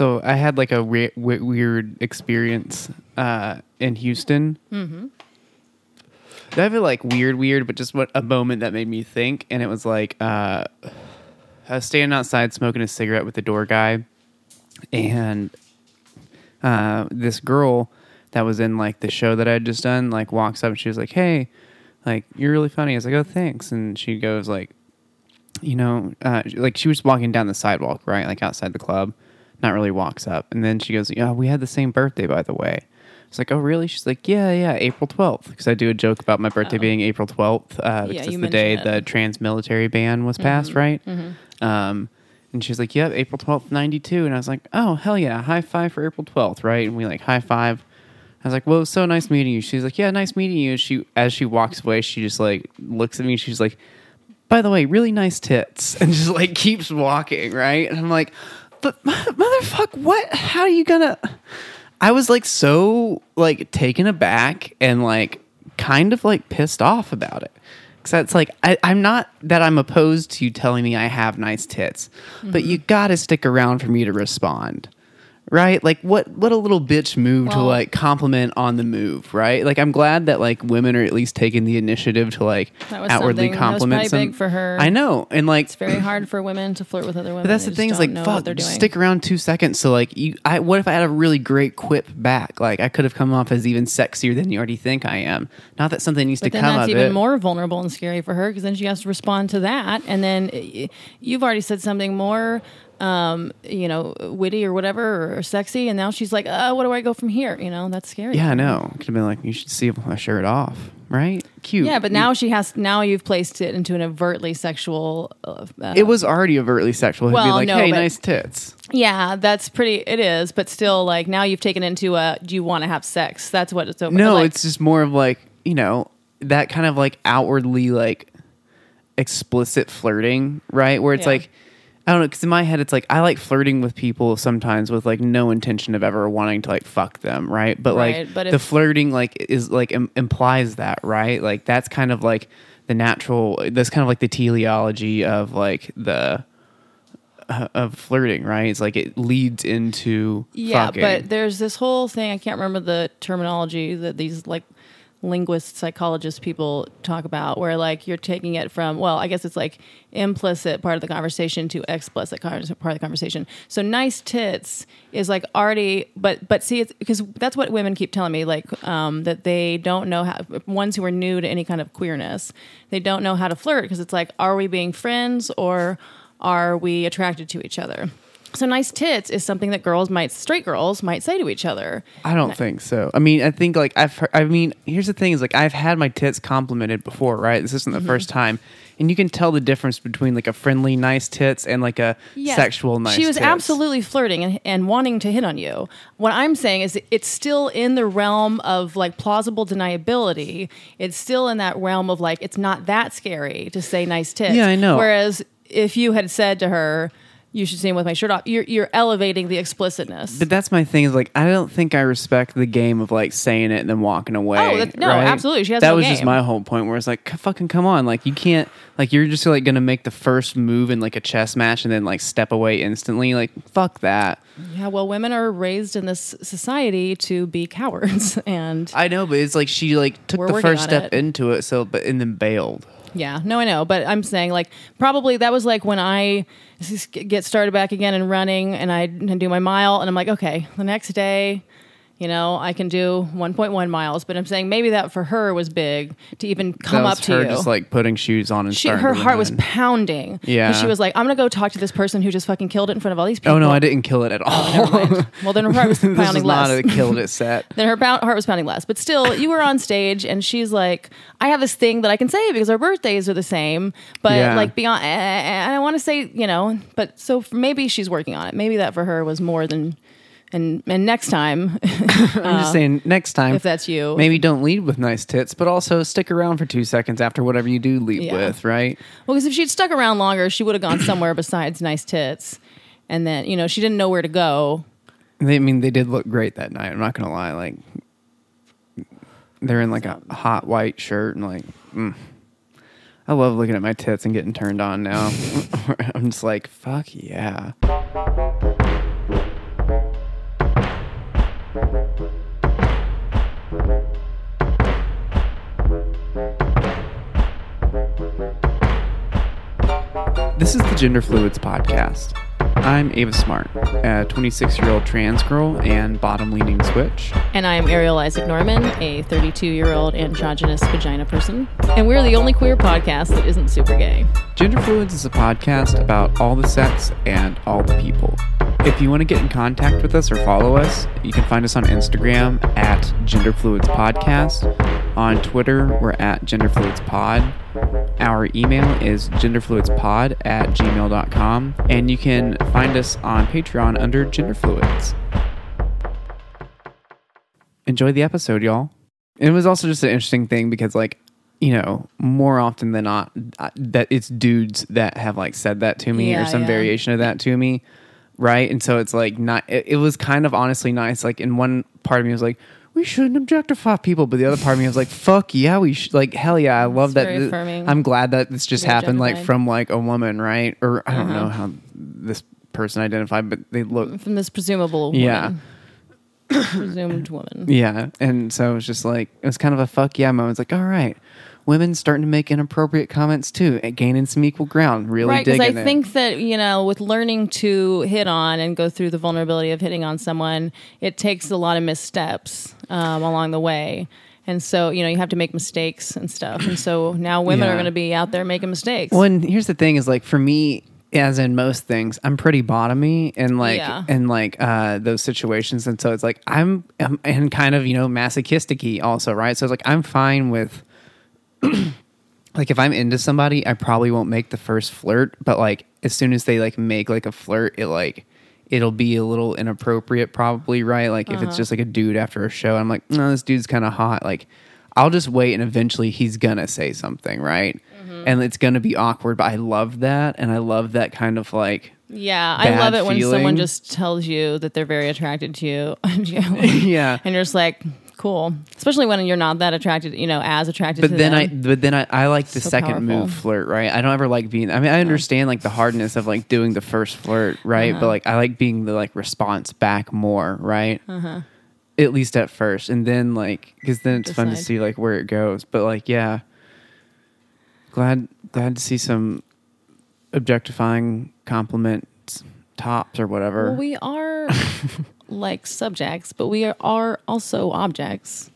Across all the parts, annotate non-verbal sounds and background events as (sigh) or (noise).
So I had like a re- w- weird experience uh, in Houston. Mm-hmm. I have it like weird, weird, but just what a moment that made me think, and it was like uh, I was standing outside smoking a cigarette with the door guy, and uh, this girl that was in like the show that I had just done like walks up and she was like, "Hey, like you're really funny." I was like, "Oh, thanks," and she goes like, you know, uh, like she was walking down the sidewalk, right, like outside the club, not really walks up, and then she goes, "Yeah, we had the same birthday, by the way." It's like, oh, really? She's like, yeah, yeah, April 12th. Because I do a joke about my birthday being April 12th, uh, because the day it. the trans military ban was passed, right? Um, and she's like, yep, April 12th, 92. And I was like, oh, hell yeah, high five for April 12th, right? And we like high five. I was like, well, so nice meeting you. She's like, yeah, nice meeting you. She, as she walks away, she just like looks at me. She's like, by the way, really nice tits, (laughs) and just like keeps walking, right? And I'm like, but mo- motherfucker, what? How are you gonna? I was like so like taken aback and like kind of like pissed off about it. Cause that's like I, I'm not that I'm opposed to you telling me I have nice tits, but mm-hmm. you gotta stick around for me to respond. Right? Like what what a little bitch move to like compliment on the move, right? Like I'm glad that like women are at least taking the initiative to like That was outwardly something- that was compliment some- big for her. I know. And like It's very hard for women to flirt with other women. but that's They the thing is like fuck they're just doing. stick around two seconds so like you I what if I had a really great quip back like I could have come off as even sexier than you already think I am not that something needs But to then come that's even it more vulnerable and scary for her because then she has to respond to that, and then you've already said something more, um, you know, witty or whatever or sexy, and now she's like, uh, "What do I go from here?" You know, that's scary. yeah I know could have been like you should see my shirt off right cute Yeah, but now she has. Now you've placed it into an overtly sexual. Uh, uh, it was already overtly sexual it'd be Well, like no, hey nice tits yeah, that's pretty. It is, but still, like now you've taken it into a. Do you want to have sex? That's what it's over. no like, it's just more of like you know that kind of like outwardly like explicit flirting right where it's Yeah. like I don't know because in my head it's like I like flirting with people sometimes with like no intention of ever wanting to like fuck them right but Right, like but the if- flirting like is like Im- implies that right like that's kind of like the natural that's kind of like the teleology of like the uh, of flirting right it's like it leads into Yeah, fucking. but there's this whole thing. I can't remember the terminology that these like linguist psychologist people talk about where like you're taking it from well i guess it's like implicit part of the conversation to explicit part of the conversation. So nice tits is like already but but see it's because that's what women keep telling me like um, that they don't know how ones who are new to any kind of queerness they don't know how to flirt because it's like are we being friends or are we attracted to each other so nice tits is something that girls might straight girls might say to each other I don't think so. I mean, I think like I've. Heard, I mean, here's the thing: is like I've had my tits complimented before, right? This isn't the Mm-hmm. first time, and you can tell the difference between like a friendly, nice tits and like a Yes. sexual, nice. Tits. She was tits. absolutely flirting and, and wanting to hit on you. What I'm saying is it's still in the realm of like plausible deniability. It's still in that realm of like it's not that scary to say nice tits. Yeah, I know. Whereas if you had said to her, "You should see him with my shirt off," you're you're elevating the explicitness. But that's my thing is like I don't think I respect the game of like saying it and then walking away. Oh, that- no, right? absolutely. She has that no was just my whole point. Where it's like, fucking come on, like you can't, like you're just like gonna make the first move in like a chess match and then like step away instantly. Like fuck that. yeah, well, women are raised in this society to be cowards, (laughs) and I know, but it's like she like took the first step it. into it, so but and then bailed. Yeah, no, I know, but I'm saying like probably that was like when I get started back again and running, and I do my mile, and I'm like, okay, the next day, you know, I can do 1.1 miles, but I'm saying maybe that for her was big to even come up to her you. just like putting shoes on and she, starting her heart was pounding. Yeah. she was like, I'm gonna go talk to this person who just fucking killed it in front of all these people. Oh no, I didn't kill it at oh, all. Well, then her heart was (laughs) this pounding was not less. a killed it set. (laughs) then her pound, heart was pounding less. But still, you were on stage, and she's like, "I have this thing that I can say because our birthdays are the same." But Yeah. like beyond, and I want to say, you know, but so maybe she's working on it. Maybe that for her was more than. And and next time, (laughs) (laughs) I'm just saying, next time, if that's you, maybe don't lead with nice tits, but also stick around for two seconds after whatever you do lead Yeah. with, right? well, because if she'd stuck around longer, she would have gone somewhere besides nice tits. And then you know she didn't know where to go. They, I mean, they did look great that night. I'm not gonna lie, like they're in like a hot white shirt and like. Mm. I love looking at my tits and getting turned on now. (laughs) I'm just like, fuck yeah. Gender Fluids Podcast. I'm Ava Smart, a 26 year old trans girl and bottom leaning switch. And I'm Ariel Isaac Norman, a 32 year old androgynous vagina person. And we're the only queer podcast that isn't super gay. Gender Fluids is a podcast about all the sex and all the people. If you want to get in contact with us or follow us, you can find us on Instagram at Gender Fluids Podcast. On Twitter, we're at Gender Fluids Pod. Our email is genderfluidspod at gmail.com. And you can find us on Patreon under Gender Fluids. Enjoy the episode, y'all. It was also just an interesting thing because, like, you know, more often than not, uh, that it's dudes that have like said that to me Yeah, or some yeah. variation of that to me, right? And so it's like not. It, it was kind of honestly nice. Like in one part of me was like, we shouldn't objectify people, but the other part of me was like, fuck yeah, we should. Like hell yeah, I love that. th- affirming. I'm glad that this just happened like from like a woman, right? Or I don't Uh-huh. know how this person identified, but they look From this presumable Yeah. woman. Presumed woman. Yeah. And so it was just like, it was kind of a fuck yeah moment. It's like, all right, women starting to make inappropriate comments too, and gaining some equal ground. Really Right, because digging I it. think that you know, with learning to hit on and go through the vulnerability of hitting on someone, it takes a lot of missteps um, along the way, and so you know you have to make mistakes and stuff. And so now women Yeah. are going to be out there making mistakes. Well, and here's the thing: is like for me, as in most things, I'm pretty bottomy and like Yeah. in like uh, those situations, and so it's like I'm, I'm and kind of you know masochistic also, right? So it's like I'm fine with. (clears throat) like if I'm into somebody, I probably won't make the first flirt, but like as soon as they like make like a flirt, it like it'll be a little inappropriate probably, right? Like if it's uh-huh. just like a dude after a show, I'm like, no, this dude's kind of hot. Like I'll just wait and eventually he's gonna say something, right? Mm-hmm. And it's gonna be awkward, but I love that and I love that kind of like yeah, I bad love it when feeling. someone just tells you that they're very attracted to you, and (laughs) you- (laughs) Yeah. and you're just like, cool. Especially when you're not that attracted, you know, as attracted. But to then them. I, but then I, I like the So second powerful. move flirt, right? I don't ever like being. I mean, I understand like the hardness of like doing the first flirt, right? Uh-huh. But like I like being the like response back more, right? Uh-huh. At least at first, and then like because then it's fun to see like where it goes. But like yeah, glad glad to see some objectifying compliments, tops or whatever. Well, we are (laughs) like subjects, but we are, are also objects.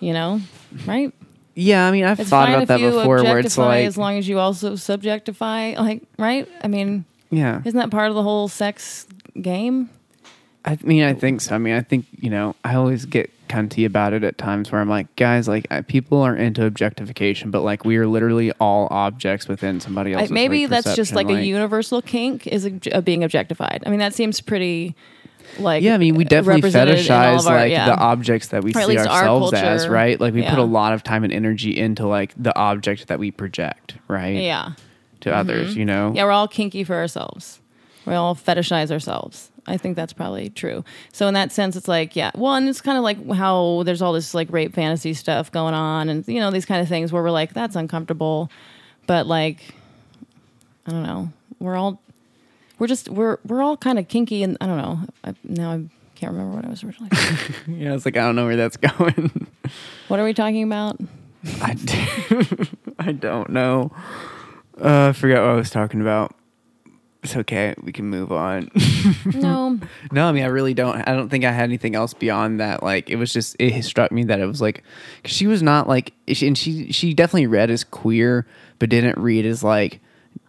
You know, right? yeah, I mean I've It's thought about that before, where it's like as long as you also subjectify, like, right? I mean, yeah, isn't that part of the whole sex game? I mean, I think so. I mean, I think you know, I always get cunty about it at times where I'm like, guys, like I, people are into objectification, but like we are literally all objects within somebody I, else's. maybe like, that's just perception, like, a universal kink is obj- of being objectified. I mean, that seems pretty like Yeah, I mean, we definitely fetishize our- like yeah. the objects that we Or see least our ourselves as, right? Like we put a lot of time and energy into like the object that we project, right? yeah, To others, mm-hmm. you know. yeah. We're all kinky for ourselves. We all fetishize ourselves. I think that's probably true. So in that sense, it's like, yeah. Well, and it's kind of like how there's all this like rape fantasy stuff going on, and you know these kind of things where we're like, that's uncomfortable, but like, I don't know. We're all, we're just we're we're all kind of kinky, and I don't know. I, now I can't remember what I was originally. (laughs) Yeah, it's like I don't know where that's (laughs) going. what are we talking about? I, do, (laughs) I don't know. Uh, I forgot what I was talking about. It's okay. We can move on. No, no, I mean, I really don't. I don't think I had anything else beyond that. Like, it was just it struck me that it was like 'cause she was not like, she, and she she definitely read as queer, but didn't read as like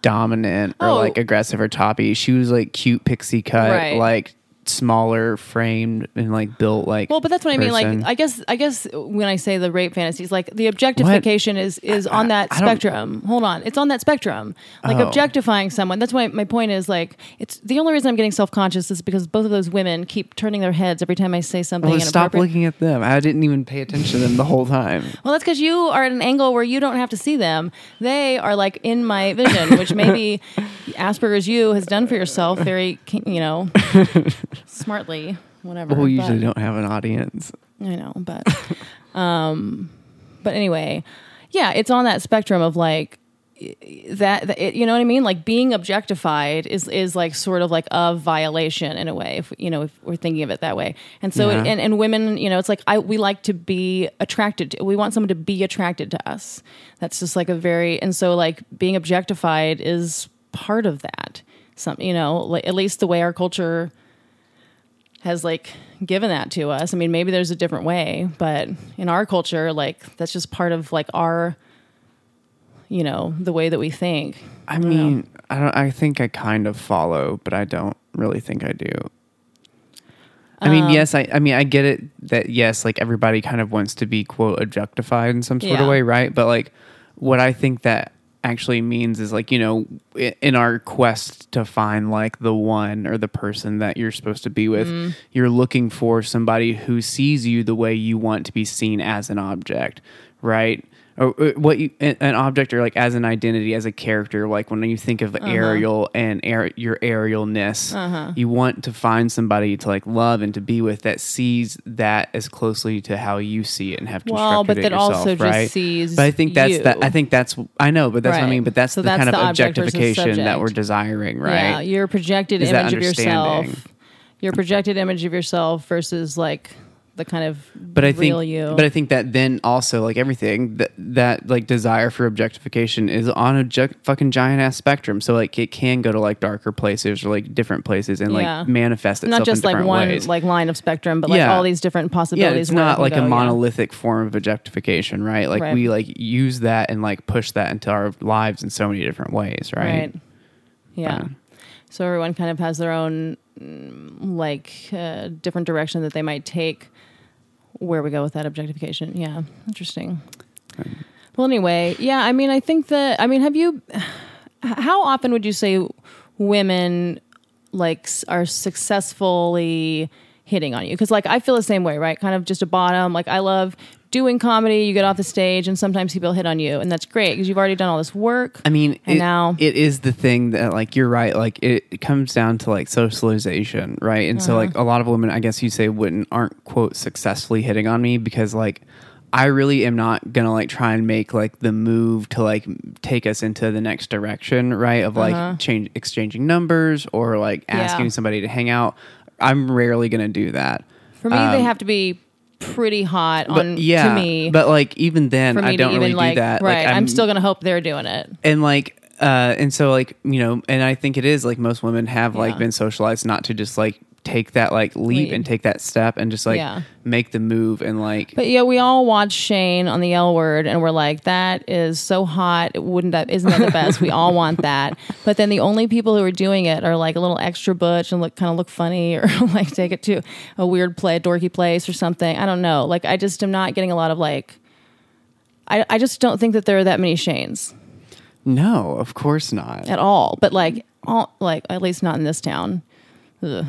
dominant or Oh. like aggressive or toppy. She was like cute pixie cut, Right. like smaller framed and like built like Well, but that's what I mean. person. Like, I guess, I guess when I say the rape fantasies, like the objectification is is on that I spectrum. Hold on, it's on that spectrum. Like Oh. objectifying someone. That's why my point is like it's the only reason I'm getting self conscious is because both of those women keep turning their heads every time I say something. well, stop looking at them. I didn't even pay attention to them the whole time. Well, that's because you are at an angle where you don't have to see them. They are like in my vision, which maybe (laughs) Asperger's you has done for yourself very, you know, (laughs) smartly, whatever. Well, we usually But- don't have an audience. I know, but (laughs) um, but anyway, yeah, it's on that spectrum of like that, that it, you know what I mean? Like being objectified is is like sort of like a violation in a way, if you know, if we're thinking of it that way. And so, Yeah. and, and women, you know, it's like I we like to be attracted to. We want someone to be attracted to us. That's just like a very and so like being objectified is part of that. Some, you know, like at least the way our culture has like given that to us. I mean, maybe there's a different way, but in our culture, like that's just part of like our, you know, the way that we think. I don't know. mean, I don't. I think I kind of follow, but I don't really think I do. I Um, mean, yes, I. I mean, I get it that yes, like everybody kind of wants to be quote objectified in some sort Yeah. of way, right? But like, what I think that actually means is like you know, in our quest to find like the one or the person that you're supposed to be with, Mm-hmm. you're looking for somebody who sees you the way you want to be seen as an object, right? Or uh, what you, an object or like as an identity, as a character. Like when you think of Uh-huh. Ariel and air, your aerialness, you want to find somebody to like love and to be with that sees that as closely to how you see it and have constructed Well, but it that yourself, also just sees But I think that's that. I think that's. I know, but that's what I mean. But that's So the that's kind of the object objectification that we're desiring, right? Yeah, your projected Is image of yourself. Your projected image of yourself versus like the kind of but I think, you. but I think that then also like everything that that like desire for objectification is on a ju- fucking giant ass spectrum. So like it can go to like darker places or like different places and Yeah. like manifest itself not just like one ways. like line of spectrum, but like Yeah. all these different possibilities. yeah, it's not like go, a yeah. monolithic form of objectification, right? Like Right. we like use that and like push that into our lives in so many different ways, right? Right. Yeah. So everyone kind of has their own like uh, different direction that they might take where we go with that objectification. Yeah. Interesting. Well, anyway, yeah, I mean, I think that, I mean, have you, how often would you say women like are successfully hitting on you? Because like I feel the same way, right? Kind of just a bottom. Like I love doing comedy. You get off the stage, and sometimes people hit on you, and that's great because you've already done all this work. I mean, And it, now- it is the thing that like you're right. Like it, it comes down to like socialization, right? And so Uh-huh. like a lot of women, I guess you say, wouldn't aren't quote successfully hitting on me because like I really am not gonna like try and make like the move to like take us into the next direction, right? Of like change exchanging numbers or like Uh-huh. Yeah. asking somebody to hang out. I'm rarely gonna do that. For me, they Um, have to be pretty hot But on yeah, to me. but like even then, I don't to really even like do that. right, Like, I'm, still gonna hope they're doing it. and like uh and so like you know and i think it is like most women have like Yeah. been socialized not to just like take that like leap Leap. and take that step and just like Yeah. make the move and like But yeah, we all watch Shane on the L word, and we're like, "That is so hot! Wouldn't that? Isn't that the best? we all want that." (laughs) But then the only people who are doing it are like a little extra butch and look kind of look funny, (laughs) or like take it to a weird play, a dorky place, or something. I don't know. Like, I just am not getting a lot of like. I I just don't think that there are that many Shanes no of course not at all. But like, all like at least not in this town. Ugh.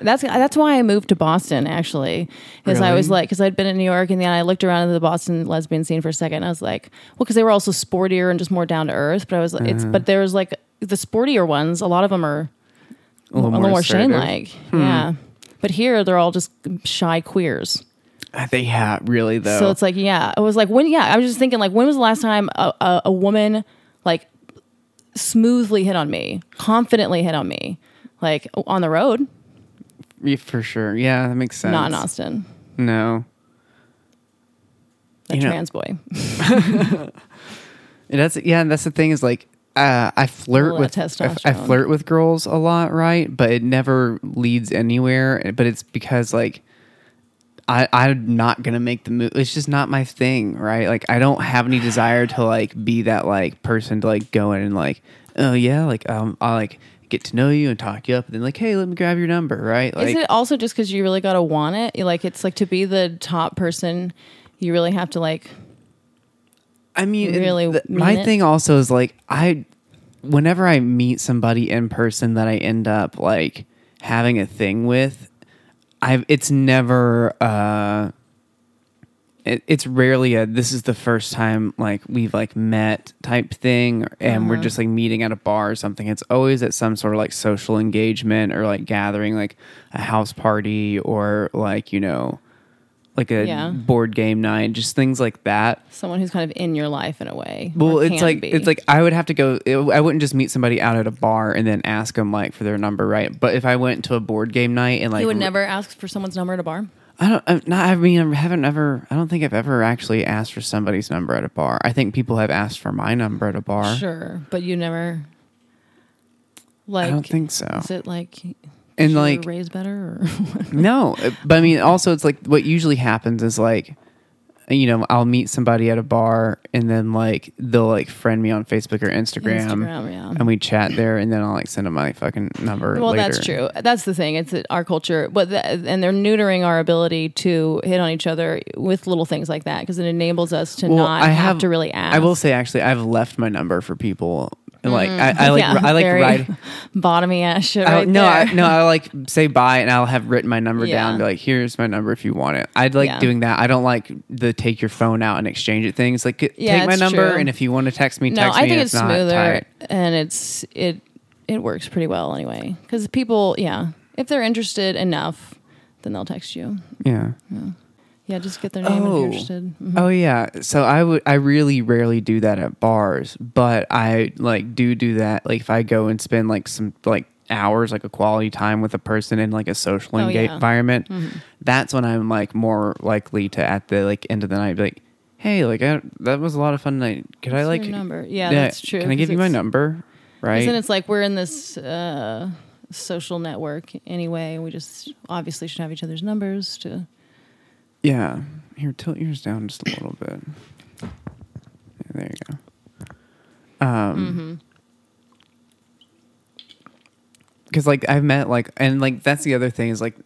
That's that's why I moved to Boston actually, because I was like, because I'd been in New York and then I looked around at the Boston lesbian scene for a second. And I was like, well, because they were also sportier and just more down to earth. But I was, like it's Uh-huh. but there was like the sportier ones. A lot of them are a little a more, little more Shane assertive. like, Hmm. yeah. But here they're all just shy queers. Uh, they have really though So it's like, yeah, I was like, when, yeah, I was just thinking, like, when was the last time a, a, a woman like smoothly hit on me, confidently hit on me, like on the road, Yeah, for sure yeah that makes sense not in Austin, no a You know- trans boy. And (laughs) that's yeah and that's the thing is like uh, I flirt with I, I flirt with girls a lot, right? But it never leads anywhere. But it's because like I I'm not gonna make the move. It's just not my thing, right? Like I don't have any desire to like be that like person to like go in and like oh yeah like um I like get to know you and talk you up and then like hey let me grab your number right like Is it also just because you really got to want it? Like, it's like to be the top person, you really have to like. I mean, really mean my it? thing also is like I, whenever I meet somebody in person that I end up like having a thing with, I've it's never. uh it, it's rarely a this is the first time like we've like met type thing and Uh-huh. we're just like meeting at a bar or something it's always at some sort of like social engagement or like gathering like a house party or like you know like a Yeah. board game night just things like that Someone who's kind of in your life in a way. well, it's like be. it's like I would have to go. It, I wouldn't just meet somebody out at a bar and then ask them like for their number, right? But if I went to a board game night and like you would never ask for someone's number at a bar. I don't. I'm not. I mean, I haven't ever. I don't think I've ever actually asked for somebody's number at a bar. I think people have asked for my number at a bar. Sure, but you never. Like, I don't think so. Is it like And like raised better? Or (laughs) no, uh, but I mean, also it's like what usually happens is like, you know, I'll meet somebody at a bar and then like they'll like friend me on Facebook or Instagram, Instagram, yeah. and we chat there, and then I'll like send them my fucking number. Well, later. that's true. That's the thing. It's our culture, but the, and they're neutering our ability to hit on each other with little things like that because it enables us to Well, not I have, have- to really ask. I will say actually, I've left my number for people. Like I, I like Mm, Yeah, I like ride. (laughs) bottomy ass shit I- right no, there. I, no, I like say bye, and I'll have written my number Yeah. down. And be like, here's my number if you want it. I'd like Yeah. doing that. I don't like the take your phone out and exchange it things. Like, take my number, true. and if you want to text me, no, text I me. think and it's not, smoother tight. and it's it it works pretty well anyway because people, yeah, if they're interested enough, then they'll text you. Yeah. Yeah, just get their name if Oh. you're interested. Mhm. Oh yeah. So I would I really rarely do that at bars, but I like do do that like if I go and spend like some like hours like a quality time with a person in like a social Oh, yeah. Mm-hmm. environment. That's when I'm like more likely to at the like end of the night be like, "Hey, like I, that was a lot of fun night. Could I like your number? Yeah, that's true. Can I give you my number?" Right? Then it's like we're in this uh, social network anyway, we just obviously should have each other's numbers to. Yeah. Here, tilt yours down just a little bit. Yeah, there you go. Um, because like I've met like, and like that's the other thing is like,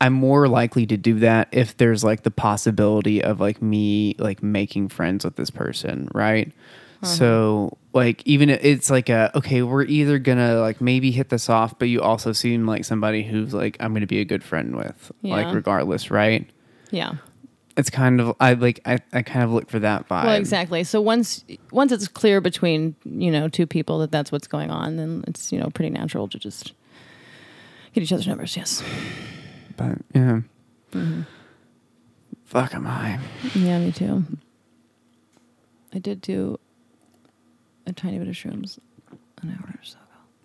I'm more likely to do that if there's like the possibility of like me like making friends with this person, right? So like even if it's like a okay, we're either gonna like maybe hit this off, but you also seem like somebody who's like I'm gonna be a good friend with, Yeah. like regardless, right? Yeah. it's kind of I like I, I kind of look for that vibe. Well, exactly. So once once it's clear between you know two people that that's what's going on, then it's you know pretty natural to just get each other's numbers. Yes. But yeah, Mm-hmm. fuck am I? Yeah, me too. I did do a tiny bit of shrooms an hour or so.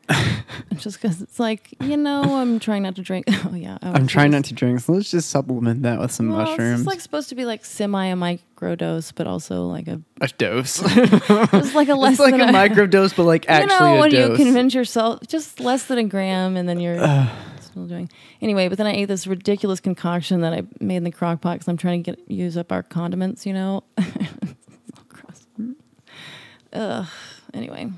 (laughs) just because it's like you know I'm trying not to drink. (laughs) Oh yeah, I I'm trying not to drink, so let's just supplement that with some Well, mushrooms. It's like supposed to be like semi a micro dose, but also like a a dose. (laughs) just like a less it's like than a micro dose, but like you actually know a when dose. you convince yourself just less than a gram, and then you're still doing anyway. But then I ate this ridiculous concoction that I made in the crock pot because I'm trying to get use up our condiments. You know. Ugh. Anyway.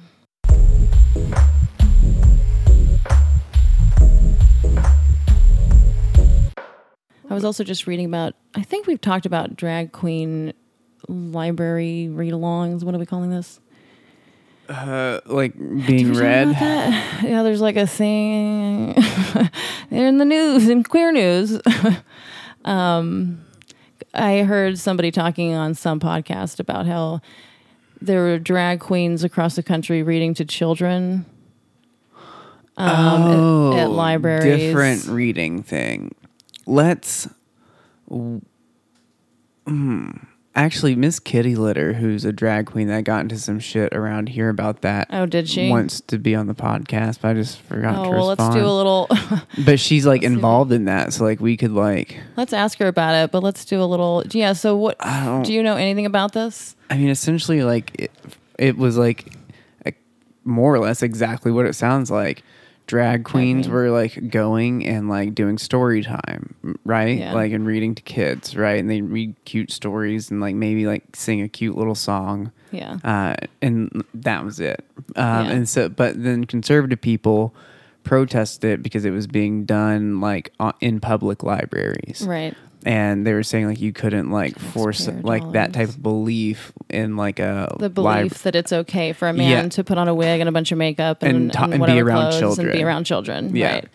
I was also just reading about. I think we've talked about drag queen library read-alongs. What are we calling this? uh, like being read. (laughs) Yeah, there's like a thing. They're (laughs) in the news, in queer news. (laughs) um, I heard somebody talking on some podcast about how there were drag queens across the country reading to children um, at- oh, at, libraries. different reading thing. Let's. Hmm. Actually, Miss Kitty Litter, who's a drag queen that got into some shit around here about that, Oh, did she? wants to be on the podcast, but I just forgot Oh to well, let's do a little. (laughs) But she's like involved in that, so like we could like. let's ask her about it. But let's do a little. Yeah. So what? Do you know anything about this? I mean, essentially, like it, it was like a, more or less exactly what it sounds like. Drag queens queen. were like going and like doing story time, right? Yeah. Like and reading to kids, right? And they read cute stories and like maybe like sing a cute little song, Yeah. uh, and that was it. Um, Yeah. And so, but then conservative people protested it because it was being done like in public libraries, Right. And they were saying like you couldn't like force like that type of belief in like a the belief that it's okay for a man Yeah. to put on a wig and a bunch of makeup and, And ta- and be whatever around clothes and be children. around children. Yeah. Right.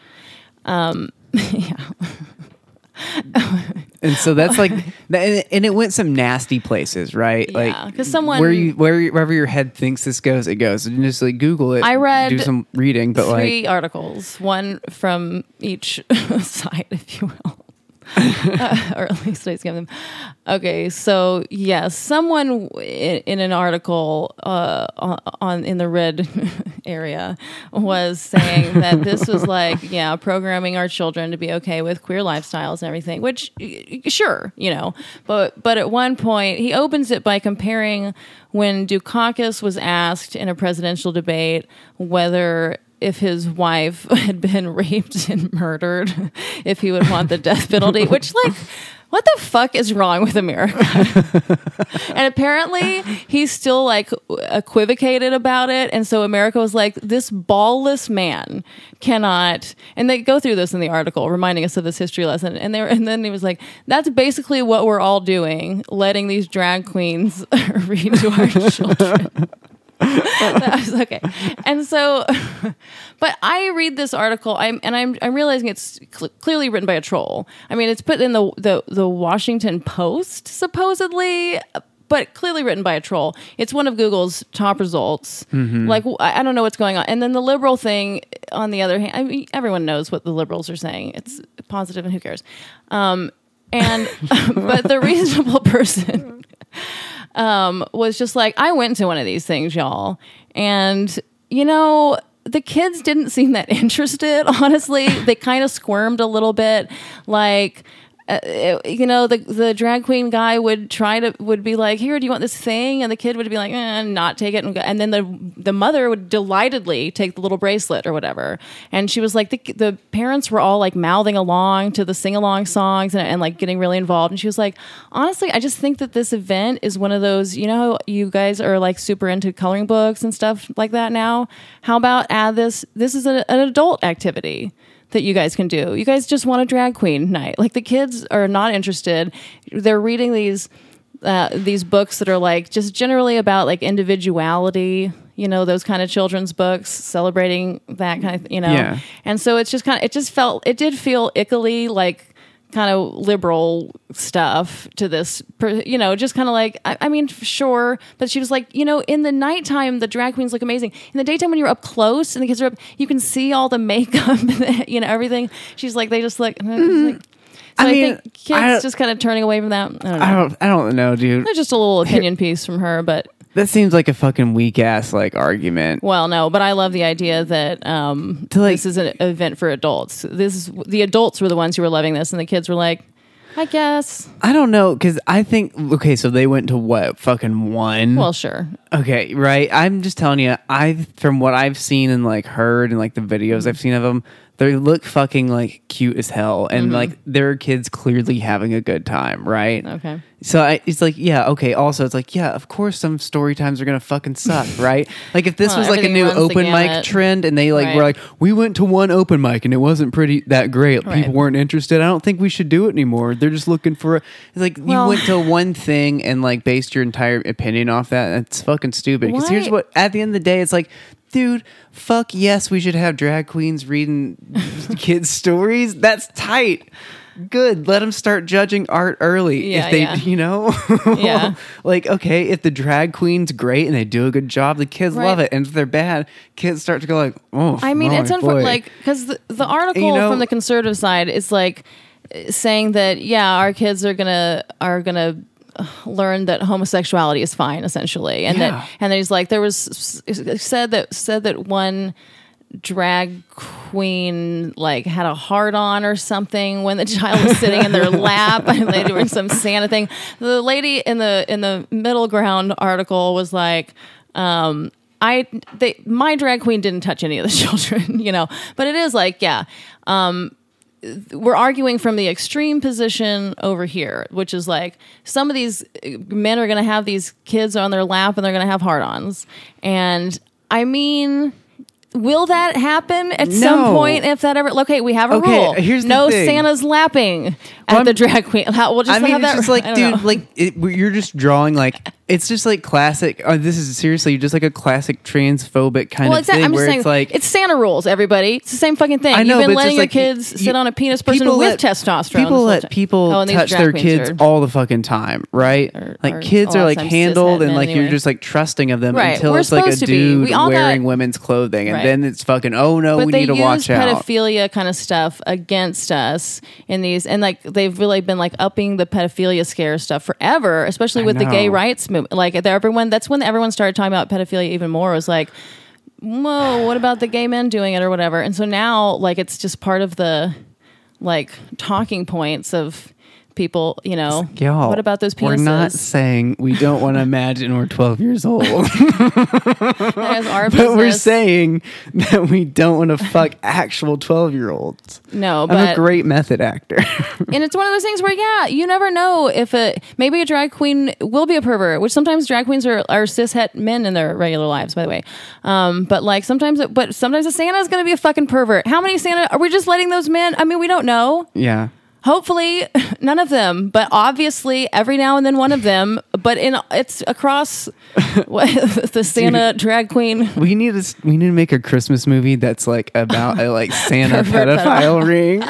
Um, (laughs) yeah. and so that's like and it went some nasty places right Yeah, like 'cause someone- where you where wherever your head thinks this goes it goes and just like google it I read do some reading but Three like articles, one from each (laughs) side, if you will. Uh, (laughs) or at least I skim them. Okay, so yes, someone w- in, in an article uh, on, on in the red (laughs) area was saying that this was (laughs) like, yeah, programming our children to be okay with queer lifestyles and everything. Which, sure, you know, but but at one point he opens it by comparing when Dukakis was asked in a presidential debate whether if his wife (laughs) had been raped and murdered, if he would want the death penalty, which like what the fuck is wrong with America? (laughs) and apparently he's still like equivocated about it. And so America was like, this ballless man cannot, and they go through this in the article, reminding us of this history lesson. And they were, and then he was like, that's basically what we're all doing, letting these drag queens (laughs) read to our children. (laughs) I was okay. And so, (laughs) but I read this article, I'm, and I'm, I'm realizing it's cl- clearly written by a troll. I mean, it's put in the, the, the Washington Post, supposedly, but clearly written by a troll. It's one of Google's top results. Like, I I don't know what's going on. And then the liberal thing, on the other hand, I mean, everyone knows what the liberals are saying. It's positive and who cares? Um, and, (laughs) but the reasonable person um, was just like, I went to one of these things, y'all. And, you know, the kids didn't seem that (laughs) interested, honestly. they kind of squirmed a little bit. Like, uh, it- you know, the the drag queen guy would try to would be like, "Here, do you want this thing?" And the kid would be like, eh, "Not take it," and, and then the the mother would delightedly take the little bracelet or whatever. And she was like, the, the parents were all like mouthing along to the sing along songs and, and like getting really involved. And she was like, "Honestly, I just think that this event is one of those. You know, you guys are like super into coloring books and stuff like that now. How about add this? This is a, an adult activity." That you guys can do. You guys just want a drag queen night. Like the kids are not interested. They're reading these uh, these books that are like just generally about like individuality. You know those kind of children's books celebrating that kind of you know. Yeah. And so it's just kind of it just felt it did feel ickily like kind of liberal stuff to this you know just kind of like I, I mean sure but she was like you know in the nighttime the drag queens look amazing in the daytime when you're up close and the kids are up you can see all the makeup (laughs) you know everything she's like they just look, mm-hmm. like- so I I, mean, think kids just kind of turning away from that I don't know I don't. I don't know, dude. It's just a little opinion piece from her but That seems like a fucking weak ass like argument. Well, no, but I love the idea that um, like- this is an event for adults. This is the adults were the ones who were loving this, and the kids were like, "I guess." I don't know because I think okay, so they went to what fucking one. Well, sure. Okay, right. I'm just telling you, I from what I've seen and like heard and like the videos I've seen of them, they look fucking like cute as hell, and like their kids clearly having a good time, right? Okay. So I, it's like, yeah, okay. Also, it's like, yeah, of course, some story times are gonna fucking suck, (laughs) right? Like if this Well, was like a new open mic trend, and they like were like, we went to one open mic and it wasn't pretty that great. Right. People weren't interested. I don't think we should do it anymore. They're just looking for. A, it's like Well- you went to one thing and like based your entire opinion off that. That's fucking stupid. Because here's what at the end of the day, it's like. Dude, fuck yes, we should have drag queens reading (laughs) kids' stories. That's tight. Good. Let them start judging art early. Yeah, if they, yeah. (laughs) you know, Yeah. (laughs) like okay, if the drag queen's great and they do a good job, the kids love it. And if they're bad, kids start to go like, oh. I mean, it's unfortunate, like because the, the article know- from the conservative side is like saying that yeah, our kids are gonna are gonna uh, learn that homosexuality is fine essentially, and Yeah. that and then he's like there was said that said that one drag queen like had a heart on or something when the child was sitting in their (laughs) lap and they were doing some Santa thing. The lady in the in the middle ground article was like, um, I they my drag queen didn't touch any of the (laughs) children, you know. But it is like, yeah. Um, we're arguing from the extreme position over here, which is like some of these men are going to have these kids on their lap and they're going to have hard-ons. And I mean, will that happen at some point if that ever Okay, we have a Okay, rule. here's the no. Santa's lapping at I'm- the drag queen. How, we'll just i mean have it's that, just like (laughs) dude know. like it, you're just drawing like it's just like classic. Oh, this is seriously just like a classic transphobic kind well, of thing I'm where saying it's like it's Santa rules. Everybody, it's the same fucking thing. I know, You've been letting your like, kids you- sit on a penis person with let- testosterone. People let people Oh, touch their kids are- all the fucking time, right? Or- like or kids are like handled and like you're just like trusting of them until it's like a supposed to be. dude We all got- wearing women's clothing, and. Then it's fucking oh no, but we they need to use watch out. pedophilia kind of stuff against us in these and like they've really been like upping the pedophilia scare stuff forever especially I with the gay rights movement like everyone that's when everyone started talking about pedophilia even more it was like whoa what about the gay men doing it or whatever? And so now like it's just part of the like talking points of people, you know, Y'all, what about those penises? We're not saying we don't want to (laughs) imagine we're 12 years old, That is our (laughs) but we're saying that we don't want to fuck actual 12 year olds. no, I'm but a great method actor. and it's one of those things where yeah, you never know if a maybe a drag queen will be a pervert, which sometimes drag queens are are cis het men in their regular lives, by the way. Um, but like sometimes, but sometimes a Santa is going to be a fucking pervert. How many Santa are we just letting those men? I mean, we don't know. yeah. Hopefully, (laughs) none of them, but obviously, every now and then one of them. But in it's across (laughs) the Santa drag queen. We need to we need to make a Christmas movie that's like about a like (laughs) Santa pedophile ring.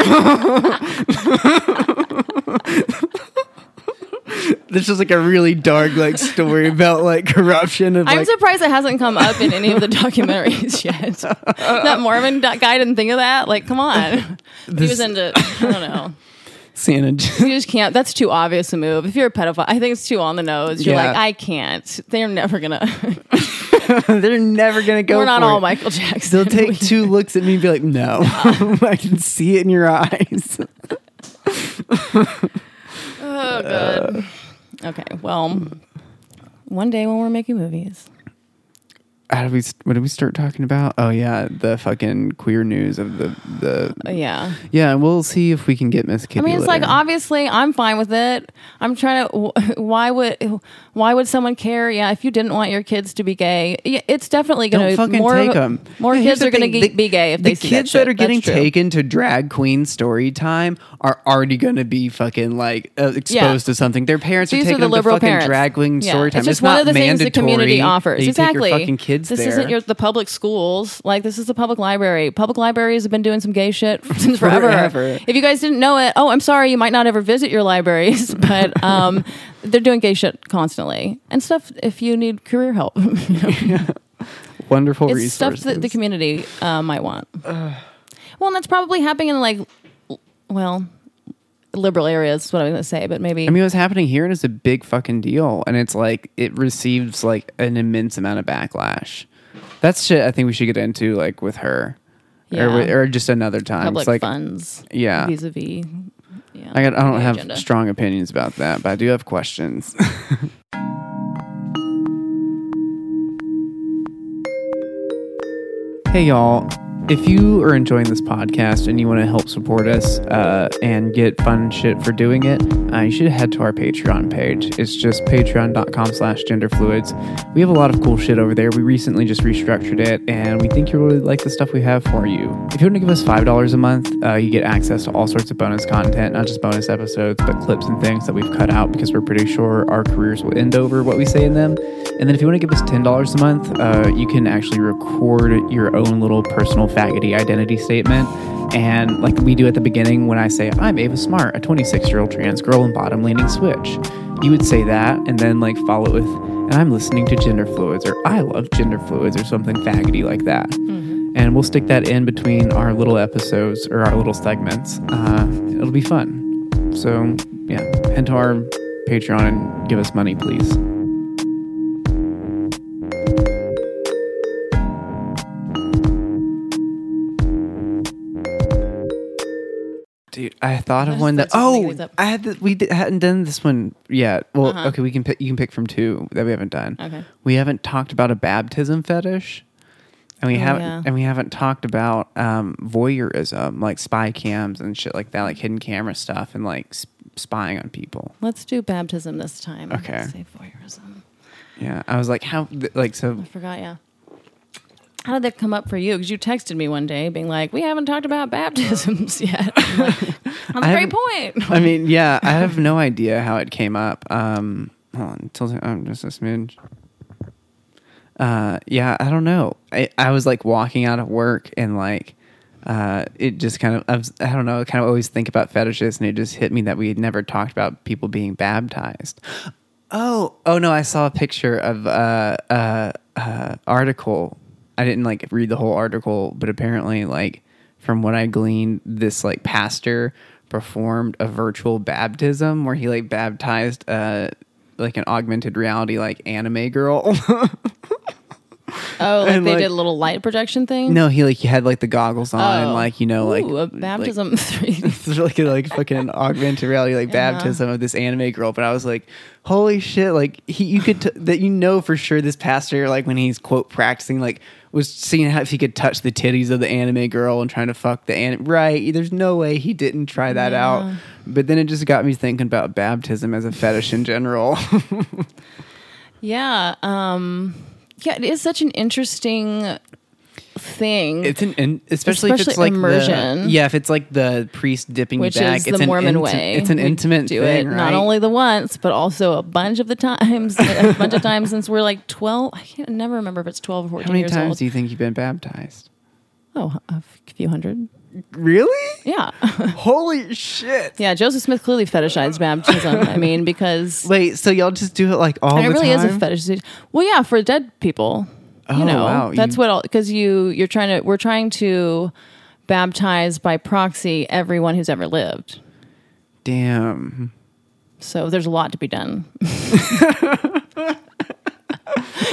There's just like a really dark like story about like corruption and I'm like surprised it hasn't come up in any of the documentaries yet. that Mormon guy didn't think of that. Like, come on. he was into, I don't know. Santa. You just can't. That's too obvious a move. If you're a pedophile, I think it's too on the nose. You're Yeah. like, I can't. They're never gonna. (laughs) They're never gonna go. we're not all it. Michael Jackson. They'll take two looks at me and be like, "No, (laughs) (laughs) I can see it in your eyes." Oh, good. Uh. okay. Well, one day when we're making movies, How did we? What did we start talking about? Oh yeah, the fucking queer news of the the. yeah. Yeah, we'll see if we can get Miss Kitty. I mean, it's like obviously I'm fine with it. I'm trying (laughs) to. Why would why would someone care? Yeah, if you didn't want your kids to be gay, it's definitely going to fucking more take them. More kids are going to be gay if the they see kids that, that, are getting taken to drag queen story time are already going to be fucking like uh, exposed Yeah. to something. Their parents These are are taking the them to fucking parents. drag queen Yeah, story time. It's just not one of the things the mandatory community offers. exactly. Fucking kids this there. isn't your the public schools. Like this is the public library. Public libraries have been doing some gay shit (laughs) since forever. Forever. If you guys didn't know it, oh, I'm sorry, you might not ever visit your libraries, (laughs) but um, they're doing gay shit constantly and stuff. If you need career help, (laughs) Wonderful it's resources. stuff that the community uh, might want. well, and that's probably happening in like, well, liberal areas. Is what I'm going to say, but maybe I mean, what's happening here is a big fucking deal, and it's like it receives like an immense amount of backlash. That's shit. I think we should get into like with her, Yeah. or, or just another time. public It's like funds. yeah. vis-a-vis. Yeah, I got. I don't have agenda. strong opinions about that, but I do have questions. (laughs) hey, y'all. If you are enjoying this podcast and you want to help support us uh, and get fun shit for doing it, uh, you should head to our Patreon page. It's just patreon.com slash genderfluids. We have a lot of cool shit over there. We recently just restructured it, and we think you'll really like the stuff we have for you. If you want to give us $5 a month, uh, you get access to all sorts of bonus content, not just bonus episodes, but clips and things that we've cut out because we're pretty sure our careers will end over what we say in them. And then if you want to give us $10 a month, uh, you can actually record your own little personal faggoty identity statement. And like we do at the beginning when I say, I'm Ava Smart, a 26 year old trans girl in bottom leaning switch. You would say that and then like follow it with, and I'm listening to gender fluids or I love gender fluids or something faggoty like that. And we'll stick that in between our little episodes or our little segments. Uh, it'll be fun. So yeah, head to our Patreon and give us money, please. Dude, I thought of one that. Oh. I had the, we did, hadn't done this one yet. Well, Uh-huh. okay, we can pick. You can pick from two that we haven't done. Okay. We haven't talked about a baptism fetish, and we Oh, haven't yeah. and we haven't talked about um, voyeurism, like spy cams and shit like that, like hidden camera stuff and like sp- spying on people. Let's do baptism this time. Okay. Say voyeurism. Yeah, I was like, how, th- like, so I forgot. Yeah. How did that come up for you? Because you texted me one day, being like, "We haven't talked about baptisms (laughs) yet." Like, (laughs) That's a great point. I mean, yeah, I have no idea how it came up. Um, hold on, until I'm just a smidge. Uh, yeah, I don't know. I, I was like walking out of work and like, uh, it just kind of, I, was, I don't know, I kind of always think about fetishes and it just hit me that we had never talked about people being baptized. Oh, oh no, I saw a picture of uh, uh, uh, article. I didn't like read the whole article, but apparently, like from what I gleaned, this like pastor performed a virtual baptism where he like baptized uh like an augmented reality like anime girl. (laughs) Oh, like And, they like- did a little light projection thing. No, he like he had like the goggles on, and Oh. like you know, like Ooh, a baptism (laughs) like a like fucking augmented reality like Uh-huh. baptism of this anime girl. But I was like, holy shit! Like he, you could t- that you know for sure this pastor like when he's quote practicing like was seeing how if he could touch the titties of the anime girl and trying to fuck the anime. Right? There's no way he didn't try that out. But then it just got me thinking about baptism as a fetish in general. (laughs) Yeah. Um, yeah, it is such an interesting thing. it's an in, especially, if it's Especially like immersion. The, yeah, if it's like the priest dipping which you back. is it's the an Mormon inti- way. It's an We intimate do thing, it right? not only the once, but also a bunch of the times, a (laughs) bunch of times since we're like twelve. I can't never remember if it's twelve or fourteen How many times old. do you think you've been baptized? oh, a few hundred. Really? Yeah, (laughs) Holy shit! yeah. Joseph Smith clearly fetishized baptism. I mean, because (laughs) Wait, so y'all just do it like all and it the really time? is a fetish. Well, yeah, for dead people. Oh, you know, wow. that's You- what all because you you're trying to we're trying to baptize by proxy everyone who's ever lived. Damn. So there's a lot to be done. (laughs)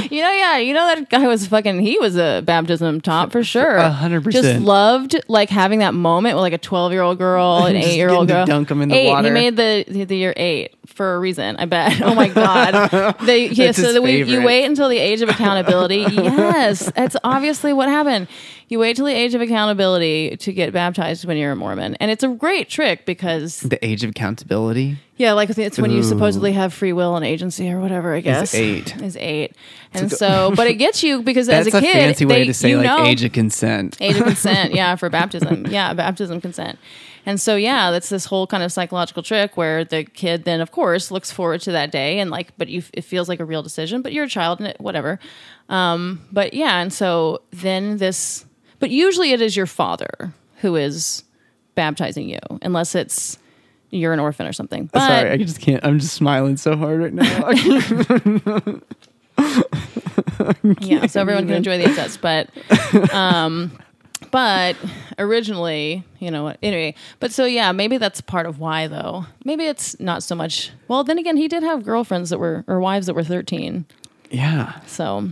you know, yeah, you know that guy was fucking. He was a baptism top for sure. A hundred Just loved like having that moment with like a 12 year old girl, an eight year old girl. dunk 'em in the eight. water. He made the the year eight for a reason. I bet. (laughs) Oh my god. They, (laughs) yeah, so that we, you wait until the age of accountability. (laughs) yes, that's obviously what happened. You wait till the age of accountability to get baptized when you're a Mormon, and it's a great trick because The age of accountability. yeah, like it's when you supposedly have free will and agency or whatever. I guess eight. is eight, and so but it gets you because as a a, kid, fancy way they- to say like know, age of consent. age of consent. Yeah, for baptism. Yeah, baptism consent. And so yeah, that's this whole kind of psychological trick where the kid then of course looks forward to that day and like, but you, it feels like a real decision. But you're a child and it, whatever. Um, but yeah, and so then this, but usually it is your father who is baptizing you, unless it's you're an orphan or something. But Sorry, I just can't. I'm just smiling so hard right now. (laughs) (laughs) yeah, so everyone can enjoy the incest, but um but originally, you know anyway, but so yeah, maybe that's part of why though. Maybe it's not so much well then again he did have girlfriends that were or wives that were thirteen. yeah. So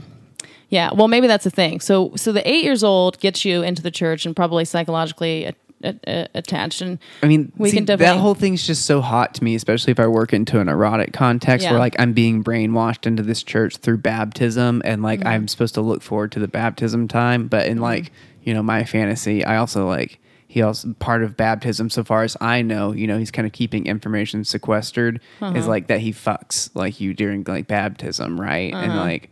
yeah, well maybe that's a thing. So so the eight years old gets you into the church and probably psychologically a, a, a- attached and I mean, We see, can that whole thing's just so hot to me, especially if I work into an erotic context Yeah. where like I'm being brainwashed into this church through baptism and like Mm-hmm. I'm supposed to look forward to the baptism time. But in like, you know, my fantasy, I also like he also part of baptism, so far as I know, you know, he's kind of keeping information sequestered Uh-huh. is like that he fucks like you during like baptism, right? And Uh-huh. like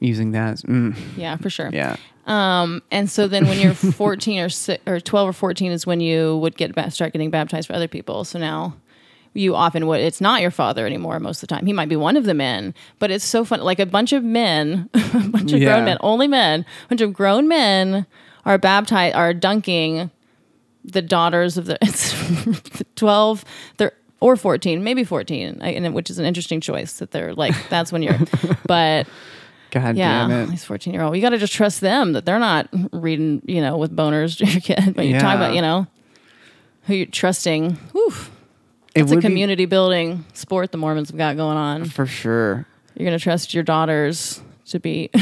using that as, mm, yeah, for sure. yeah. Um, and so then when you're (laughs) 14 or si or 12 or 14 is when you would get ba- start getting baptized for other people. So now you often would it's not your father anymore most of the time. He might be one of the men, but it's so fun like a bunch of men, (laughs) a bunch of Yeah. grown men, only men, a bunch of grown men are baptized are dunking the daughters of the (laughs) it's 12 they're or 14 maybe 14 I, and which is an interesting choice that they're like that's when you're (laughs) but God yeah, damn it. these 14 year old. You got to just trust them that they're not reading, you know, with boners to your kid. But you talk Yeah. about, you know, who you're trusting. Whew. It It's a would be- community building sport the Mormons have got going on. for sure. You're going to trust your daughters to be (laughs)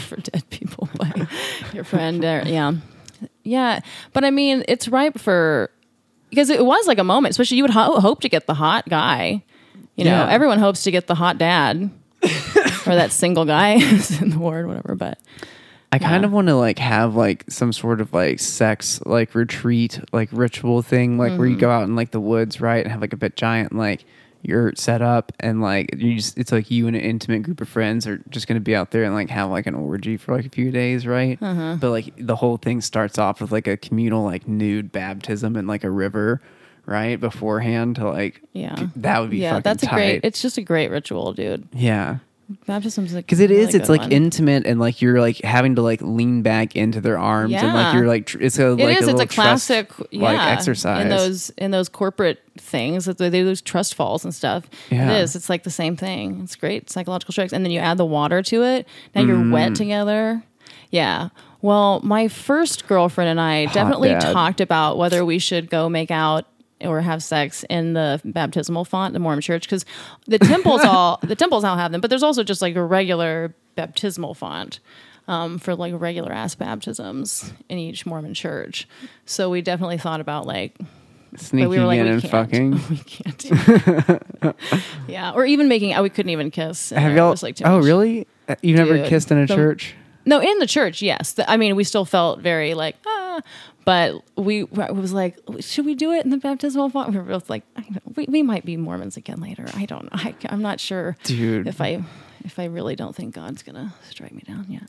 for dead people by (laughs) your friend. Or, yeah. Yeah. But I mean, it's ripe for, because it was like a moment, especially you would ho- hope to get the hot guy. You know, Yeah. everyone hopes to get the hot dad (laughs) or that single guy in the ward, whatever. But I kind Yeah. of want to like have like some sort of like sex like retreat like ritual thing like where you Mm-hmm. go out in like the woods right and have like a bit giant like yurt set up and like you just it's like you and an intimate group of friends are just gonna be out there and like have like an orgy for like a few days right Uh-huh. but like the whole thing starts off with like a communal like nude baptism in like a river right beforehand to like Yeah. that would be yeah, that's a great. It's just a great ritual, dude. yeah Baptism's because it is it's like in. intimate and like you're like having to like lean back into their arms and like you're like tr- it's a It like is. a It's a classic, trust, yeah, like exercise in those in those corporate things that they do those trust falls and stuff. Yeah. It is. It's like the same thing. It's great psychological tricks, and then you add the water to it. Now you're Mm. wet together. Yeah. Well, my first girlfriend and I definitely dad. talked about whether we should go make out or have sex in the baptismal font, the Mormon church, because the temples all (laughs) the temples all have them, but there's also just like a regular baptismal font um, for like regular ass baptisms in each Mormon church. So we definitely thought about like Sneaking we were like, in we and can't. (laughs) fucking. we can't. Yeah, or even making. uh, We couldn't even kiss. Have y'all? was, like, oh, much. really? Uh, You've never Dude, kissed in a the- church? No, in the church, yes. The- I mean, we still felt very like ah, but we it was like, should we do it in the baptismal font? We were both like, I we we might be Mormons again later. I don't know. I, I'm not sure, Dude. If I if I really don't think God's gonna strike me down yet.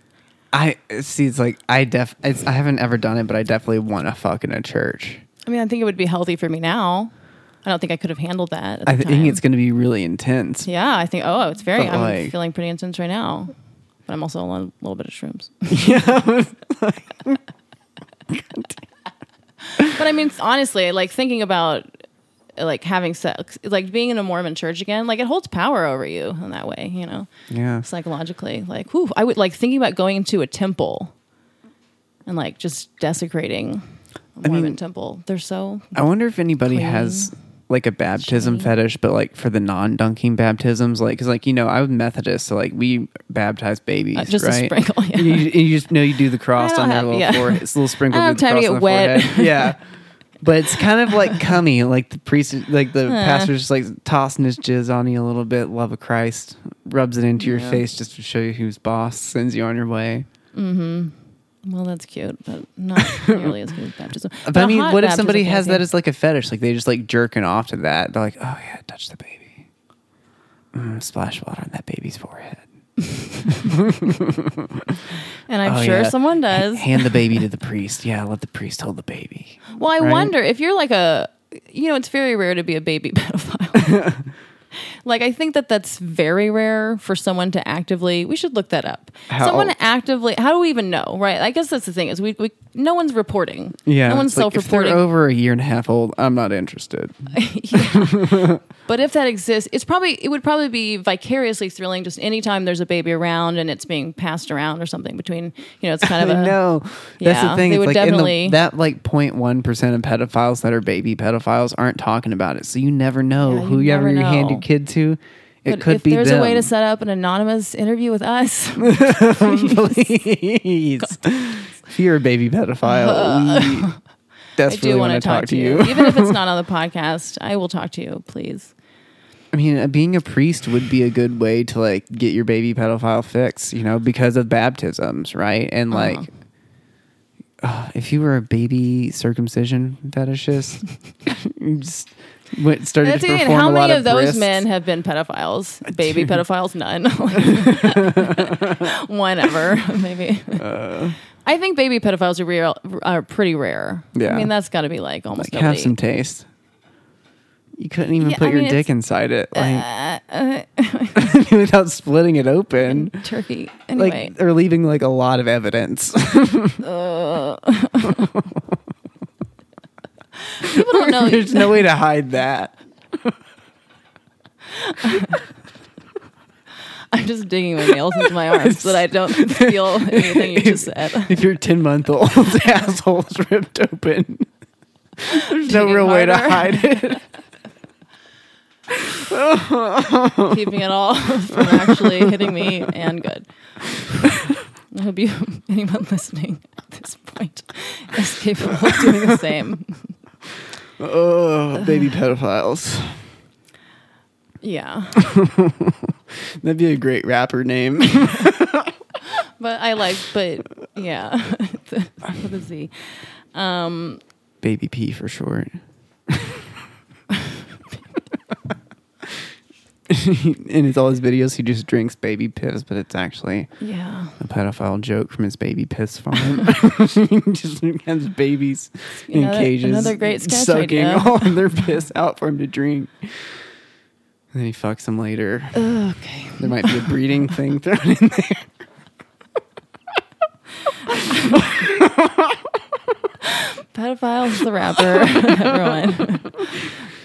I see. It's like I def. It's, I haven't ever done it, but I definitely want to fuck in a church. I mean, I think it would be healthy for me now. I don't think I could have handled that. At I think time. it's going to be really intense. Yeah, I think. Oh, it's very. But, I'm like- feeling pretty intense right now, but I'm also on a little bit of shrooms. (laughs) (laughs) (laughs) but I mean, honestly, like thinking about like having sex, like being in a Mormon church again, like it holds power over you in that way, you know, Yeah. psychologically. Like, whew, I would like thinking about going into a temple and like just desecrating a I Mormon mean- temple. They're so I wonder if anybody Clean. has like a baptism Shiny. fetish, but like for the non-dunking baptisms, like because like you know I was Methodist, so like we baptize babies, Uh, just a sprinkle, (laughs) yeah. You, you just know you do the cross on their little yeah. forehead, it's a little sprinkle. I don't have time to get wet. forehead. (laughs) yeah. But it's kind of like cummy, like the priest, like the Uh. pastor's just like tossing his jizz on you a little bit. Love of Christ rubs it into your face just to show you who's boss. Sends you on your way. Well, that's cute, but not nearly as good as baptism. (laughs) But, I mean, what if somebody has that as like a fetish? Like they just like jerking off to that. They're like, oh yeah, touch the baby. Mm, splash water on that baby's forehead. And I'm (laughs) Oh, sure yeah. someone does. Hand the baby to (laughs) the priest. Yeah, let the priest hold the baby. Well, I right? wonder if you're like a, you know, it's very rare to be a baby pedophile. Like, I think that that's very rare for someone to actively. We should look that up. How- someone actively. How do we even know? Right? I guess that's the thing is we, we no one's reporting. Yeah, no one's like, if they're self-reporting. over a year and a half old, I'm not interested. (laughs) But if that exists, it's probably it would probably be vicariously thrilling just anytime there's a baby around and it's being passed around or something between. You know, it's kind of a. That's Yeah, the thing. they would like in definitely- the, that like 0.1 percent of pedophiles that are baby pedophiles aren't talking about it. So you never know Yeah, you whoever you hand know. Kid to. It But could if be there's them. a way to set up an anonymous interview with us, (laughs) (laughs) Please. if you're a baby pedophile, (laughs) we desperately do want to talk to you. Even if it's not on the podcast, I will talk to you, please. I mean, uh, being a priest would be a good way to like get your baby pedophile fix, you know, because of baptisms, right? And Uh-huh. like, uh, (sighs) if you were a baby circumcision fetishist, just went, started That's to perform How a lot many of those wrists. men have been pedophiles? (laughs) Baby pedophiles? None. (laughs) (laughs) One ever, maybe. Uh. I think baby pedophiles are real, are pretty rare. Yeah. I mean, that's got to be like almost Like, nobody. have some taste. You couldn't even Yeah, put I your mean, dick inside it, like, Uh, without splitting it open. turkey. Anyway, like or leaving like a lot of evidence. People don't know. (laughs) There's no way to (laughs) hide that. I'm just digging my nails into my arms so that I don't (laughs) feel anything you just said. If your ten month old asshole's ripped open, there's no Digging real way to hide it. keeping it all from actually hitting me and good. I hope you, anyone listening at this point, is capable of doing the same. Oh, baby pedophiles. Yeah, (laughs) That'd be a great rapper name. (laughs) but I like, but yeah, (laughs) with a Z. Um, Baby P for short. (laughs) In his all his videos, he just drinks baby piss, but it's actually yeah, a pedophile joke from his baby piss farm. he (laughs) (laughs) just has babies in Another- cages, another great sketch sucking idea. all of their piss out for him to drink. And then he fucks them later. okay. There might be a breeding thing thrown in there. Pedophiles the rapper, everyone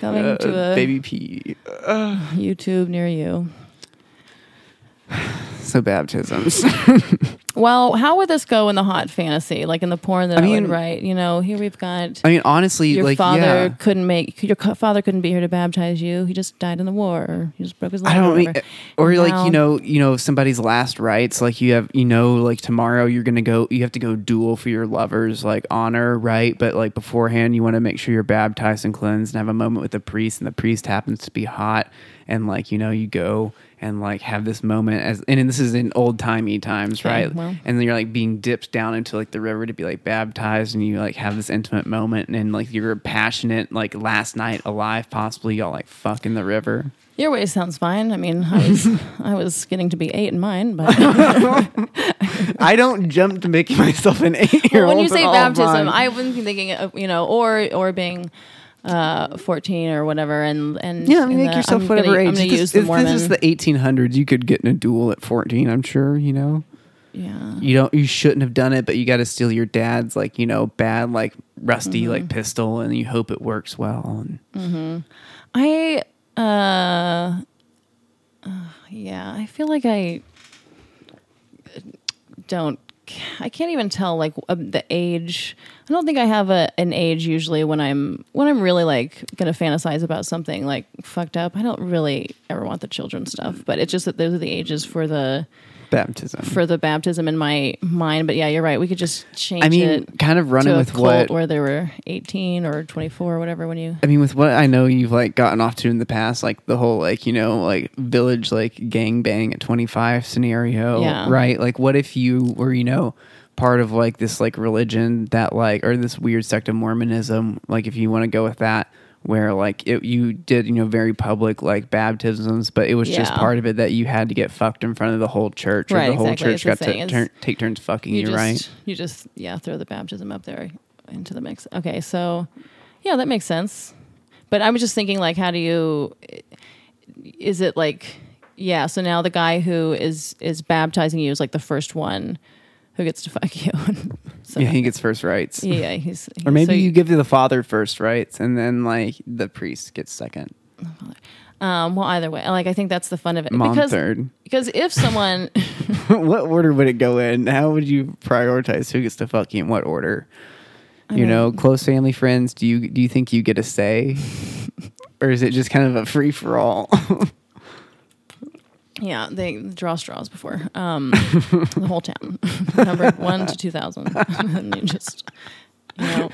coming Uh, to a baby P. YouTube near you. (sighs) So baptisms. (laughs) Well, how would this go in the hot fantasy, like in the porn that I, I mean- would write? You know, here we've got I mean, honestly, your like father yeah. couldn't make your father couldn't be here to baptize you. He just died in the war. Or he just broke his leg. I or don't mean, whatever. Eh, or like you know, you know, somebody's last rites. Like you have, you know, like tomorrow you're gonna go. You have to go duel for your lover's like honor, right? But like beforehand, you want to make sure you're baptized and cleansed, and have a moment with the priest, and the priest happens to be hot, and like you know, you go and like have this moment as, and this is in old timey times, Okay, right? well. and then you're like being dipped down into like the river to be like baptized, and you like have this intimate moment, and, like you're passionate, like last night alive, possibly y'all like fuck in the river. Your way sounds fine. I mean, I was (laughs) I was getting to be eight in mine, but (laughs) (laughs) I don't jump to making myself an eight year Well, old. when you say baptism, I wouldn't be thinking, of, you know, or or being uh, fourteen or whatever, and and yeah, I mean, make the- yourself I'm whatever gonna, age. I'm going to this, use the Mormon. this is the 1800s, you could get in a duel at 14. I'm sure. You know, yeah, you don't. You shouldn't have done it, but you got to steal your dad's like you know bad like rusty Mm-hmm. like pistol, and you hope it works well. And I uh, uh, yeah, I feel like I don't. I can't even tell like uh, the age. I don't think I have a an age usually when I'm when I'm really like gonna fantasize about something like fucked up. I don't really ever want the children stuff, but it's just that those are the ages for the baptism. for the baptism in my mind. But yeah, you're right. We could just change I mean, it kind of running with what where they were 18 or 24 or whatever when you. I mean, with what I know you've like gotten off to in the past, like the whole like you know like village like gang bang at twenty five scenario, Yeah. right? Like, what if you were you know part of like this like religion that like or this weird sect of Mormonism? Like, if you want to go with that, where like it, you did you know very public like baptisms, but it was just part of it that you had to get fucked in front of the whole church, or Right, the whole exactly. church It's got to turn, take turns fucking you, just, right? You just yeah throw the baptism up there into the mix. Okay, so yeah, that makes sense. But I was just thinking like, how do you? Is it like yeah? So now the guy who is is baptizing you is like the first one who gets to fuck (laughs) you. So, Yeah, he gets first rights. yeah, he's Or maybe so you give to the father first rights, and then like the priest gets second, Um, well, either way, like I think that's the fun of it mom because third. because if someone (laughs) what order would it go in? How would you prioritize who gets to fuck you in what order? you know, close family friends. Do you do you think you get a say, (laughs) or is it just kind of a free for all? (laughs) Yeah, they draw straws before um, (laughs) the whole town, (laughs) number one to two thousand, (laughs) and you just, know,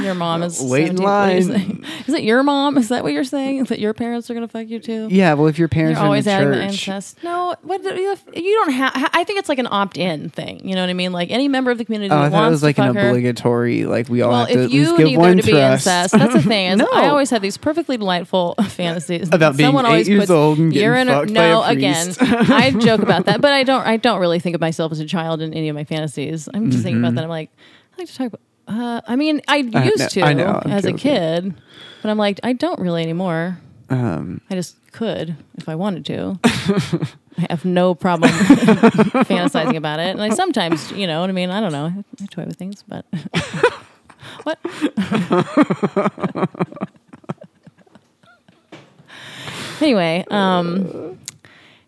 your (laughs) mom is Wait in 17 what are you line. saying? (laughs) Is it your mom? Is that what you're saying? Is that your parents are gonna fuck you too? yeah. Well, if your parents You're are always in adding the the church, incest. No, what do you you don't have. I think it's like an opt-in thing. You know what I mean? Like any member of the community oh, I that thought it wants was like to an fuck her. obligatory. Like we all Well, have to if at least give need one there to be trust. incest, that's the (laughs) thing. Is No. I always have these perfectly delightful fantasies About being Someone eight always years puts old and getting urine. fucked by no, a again, priest. I joke about that, but I don't. I don't really think of myself as a child in any of my fantasies. I'm just thinking about mm-hmm. that. I'm like, I like to talk about. Uh, I mean, I. I used know- to I know, as a kid, but I'm like, I don't really anymore. um, I just could if I wanted to. (laughs) I have no problem (laughs) fantasizing about it, and I sometimes, you know what I mean. I don't know. I toy with things, but (laughs) what? anyway, um,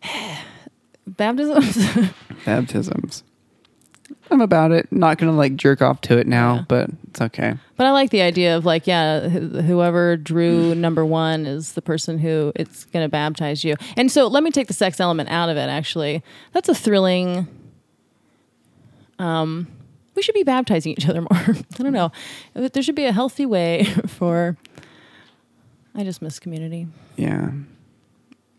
(sighs) baptisms. baptisms. I'm about it. Not gonna like jerk off to it now, Yeah. but it's okay. But I like the idea of like, yeah, wh- whoever drew (sighs) number one is the person who it's going to baptize you. And so let me take the sex element out of it. Actually, that's a thrilling. Um, we should be baptizing each other (laughs) more. I don't know. There should be a healthy way (laughs) for. I just miss community. Yeah.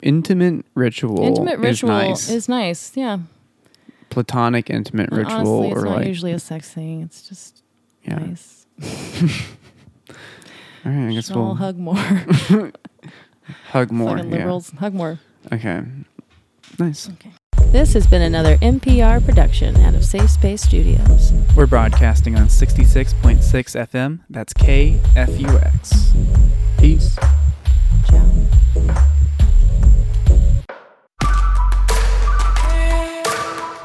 Intimate ritual. Intimate ritual is nice. is nice. Yeah. Platonic intimate And ritual, Honestly, it's or not like usually a sex thing. It's just yeah. nice. (laughs) All right, I guess we'll hug more. (laughs) hug more. Fucking Yeah. liberals, hug more. Okay. Nice. Okay. This has been another NPR production out of Safe Space Studios. We're broadcasting on 66.6 FM. That's KFUX. Peace. Ciao.